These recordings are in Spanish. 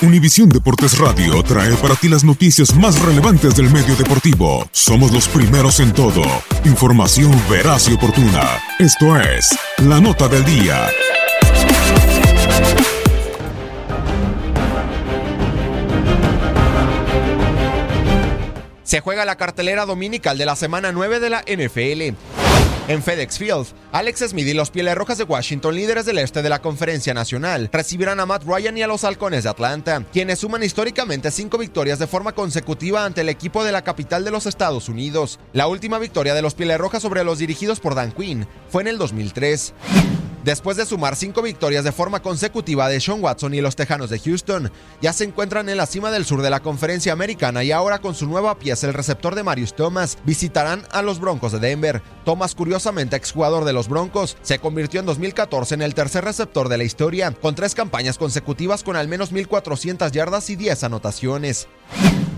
Univisión Deportes Radio trae para ti las noticias más relevantes del medio deportivo. Somos los primeros en todo. Información veraz y oportuna. Esto es La Nota del Día. Se juega la cartelera dominical de la semana 9 de la NFL. En FedEx Field, Alex Smith y los Pieles Rojas de Washington, líderes del este de la Conferencia Nacional, recibirán a Matt Ryan y a los Halcones de Atlanta, quienes suman históricamente cinco victorias de forma consecutiva ante el equipo de la capital de los Estados Unidos. La última victoria de los Pieles Rojas sobre los dirigidos por Dan Quinn fue en el 2003. Después de sumar cinco victorias de forma consecutiva de Sean Watson y los Tejanos de Houston, ya se encuentran en la cima del sur de la conferencia americana y ahora con su nueva pieza, el receptor de Marius Thomas, visitarán a los Broncos de Denver. Thomas, curiosamente exjugador de los Broncos, se convirtió en 2014 en el tercer receptor de la historia, con tres campañas consecutivas con al menos 1.400 yardas y 10 anotaciones.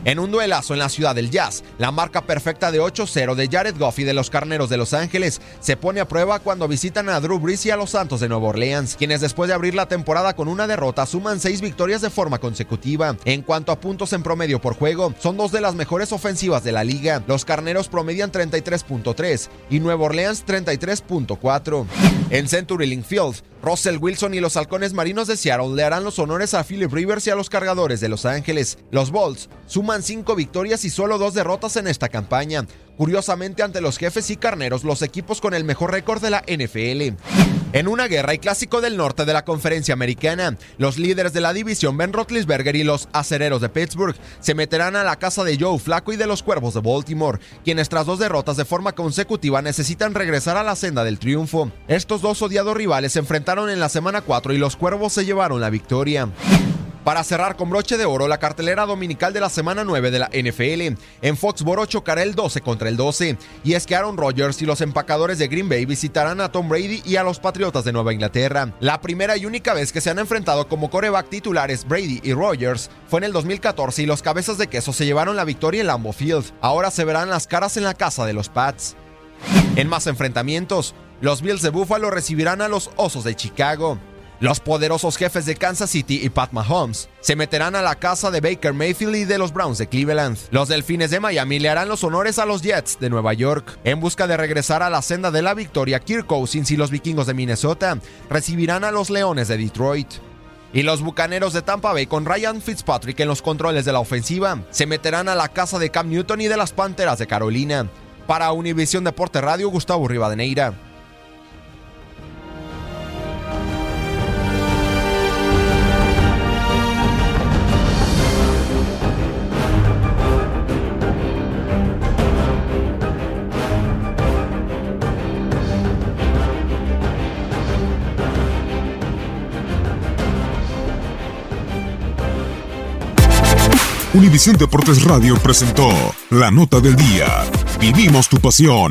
En un duelazo en la ciudad del Jazz, la marca perfecta de 8-0 de Jared Goff y de los Carneros de Los Ángeles se pone a prueba cuando visitan a Drew Brees y a los Santos de Nueva Orleans, quienes después de abrir la temporada con una derrota suman seis victorias de forma consecutiva. En cuanto a puntos en promedio por juego, son dos de las mejores ofensivas de la liga. Los Carneros promedian 33.3 y Nueva Orleans 33.4. En Century Link Field, Russell Wilson y los halcones marinos de Seattle le harán los honores a Philip Rivers y a los cargadores de Los Ángeles. Los Bolts suman cinco victorias y solo dos derrotas en esta campaña. Curiosamente ante los jefes y carneros, los equipos con el mejor récord de la NFL. En una guerra y clásico del norte de la conferencia americana, los líderes de la división Ben Roethlisberger y los acereros de Pittsburgh se meterán a la casa de Joe Flaco y de los Cuervos de Baltimore, quienes tras dos derrotas de forma consecutiva necesitan regresar a la senda del triunfo. Estos dos odiados rivales se enfrentaron en la semana 4 y los Cuervos se llevaron la victoria. Para cerrar con broche de oro la cartelera dominical de la semana 9 de la NFL, en Foxboro chocará el 12 contra el 12, y es que Aaron Rodgers y los empacadores de Green Bay visitarán a Tom Brady y a los Patriotas de Nueva Inglaterra. La primera y única vez que se han enfrentado como coreback titulares Brady y Rodgers fue en el 2014 y los cabezas de queso se llevaron la victoria en Lambeau Field. Ahora se verán las caras en la casa de los Pats. En más enfrentamientos, los Bills de Buffalo recibirán a los Osos de Chicago. Los poderosos jefes de Kansas City y Pat Mahomes se meterán a la casa de Baker Mayfield y de los Browns de Cleveland. Los Delfines de Miami le harán los honores a los Jets de Nueva York. En busca de regresar a la senda de la victoria, Kirk Cousins y los Vikingos de Minnesota recibirán a los Leones de Detroit. Y los Bucaneros de Tampa Bay con Ryan Fitzpatrick en los controles de la ofensiva se meterán a la casa de Cam Newton y de las Panteras de Carolina. Para Univisión Deporte Radio, Gustavo Rivadeneira. Univisión Deportes Radio presentó la nota del día. Vivimos tu pasión.